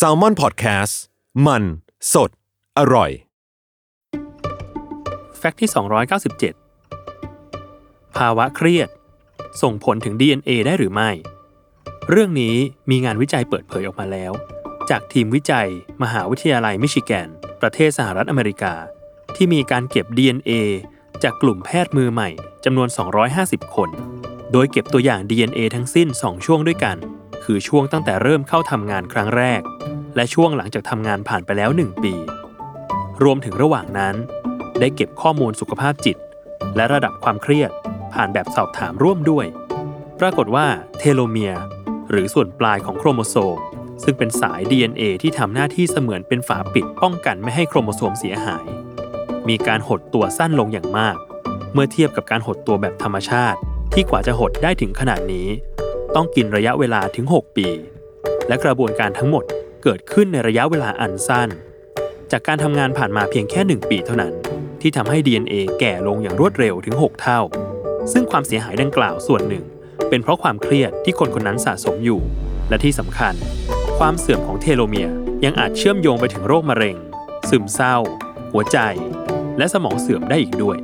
s a l ม o n PODCAST มัน สด อร่อย แฟกต์ที่ 297 ภาวะเครียด ส่งผลถึง DNA ได้หรือไม่ เรื่องนี้มีงานวิจัยเปิดเผยออกมาแล้ว จากทีมวิจัย มหาวิทยาลัยมิชิแกน ประเทศสหรัฐอเมริกา ที่มีการเก็บ DNA จากกลุ่มแพทย์มือใหม่จำนวน 250 คน โดยเก็บตัวอย่าง DNA ทั้งสิ้น 2 ช่วงด้วยกัน คือช่วงตั้งแต่เริ่มเข้าทำงานครั้งแรก และช่วงหลังจากทำงานผ่านไปแล้ว 1 ปี รวมถึงระหว่างนั้น ได้เก็บข้อมูลสุขภาพจิต และระดับความเครียด ผ่านแบบสอบถามร่วมด้วย ปรากฏว่าเทโลเมียร์หรือส่วนปลายของโครโมโซม ซึ่งเป็นสาย DNA ที่ทำหน้าที่เสมือนเป็นฝาปิดป้องกันไม่ให้โครโมโซมเสียหาย มีการหดตัวสั้นลงอย่างมาก เมื่อเทียบกับการหดตัวแบบธรรมชาติ ที่กว่าจะหดได้ถึงขนาดนี้ ต้องกินระยะเวลาถึง 6 ปี และกระบวนการทั้งหมดเกิดขึ้นในระยะเวลาอันสั้น จากการทำงานผ่านมาเพียงแค่ 1 ปีเท่านั้น ที่ทำให้ DNA แก่ลงอย่างรวดเร็วถึง 6 เท่า ซึ่งความเสียหายดังกล่าวส่วนหนึ่ง เป็นเพราะความเครียดที่คนคนนั้นสะสมอยู่ และที่สำคัญ ความเสื่อมของเทโลเมียร์ยังอาจเชื่อมโยงไปถึงโรคมะเร็ง ซึมเศร้า หัวใจ และสมองเสื่อมได้อีกด้วย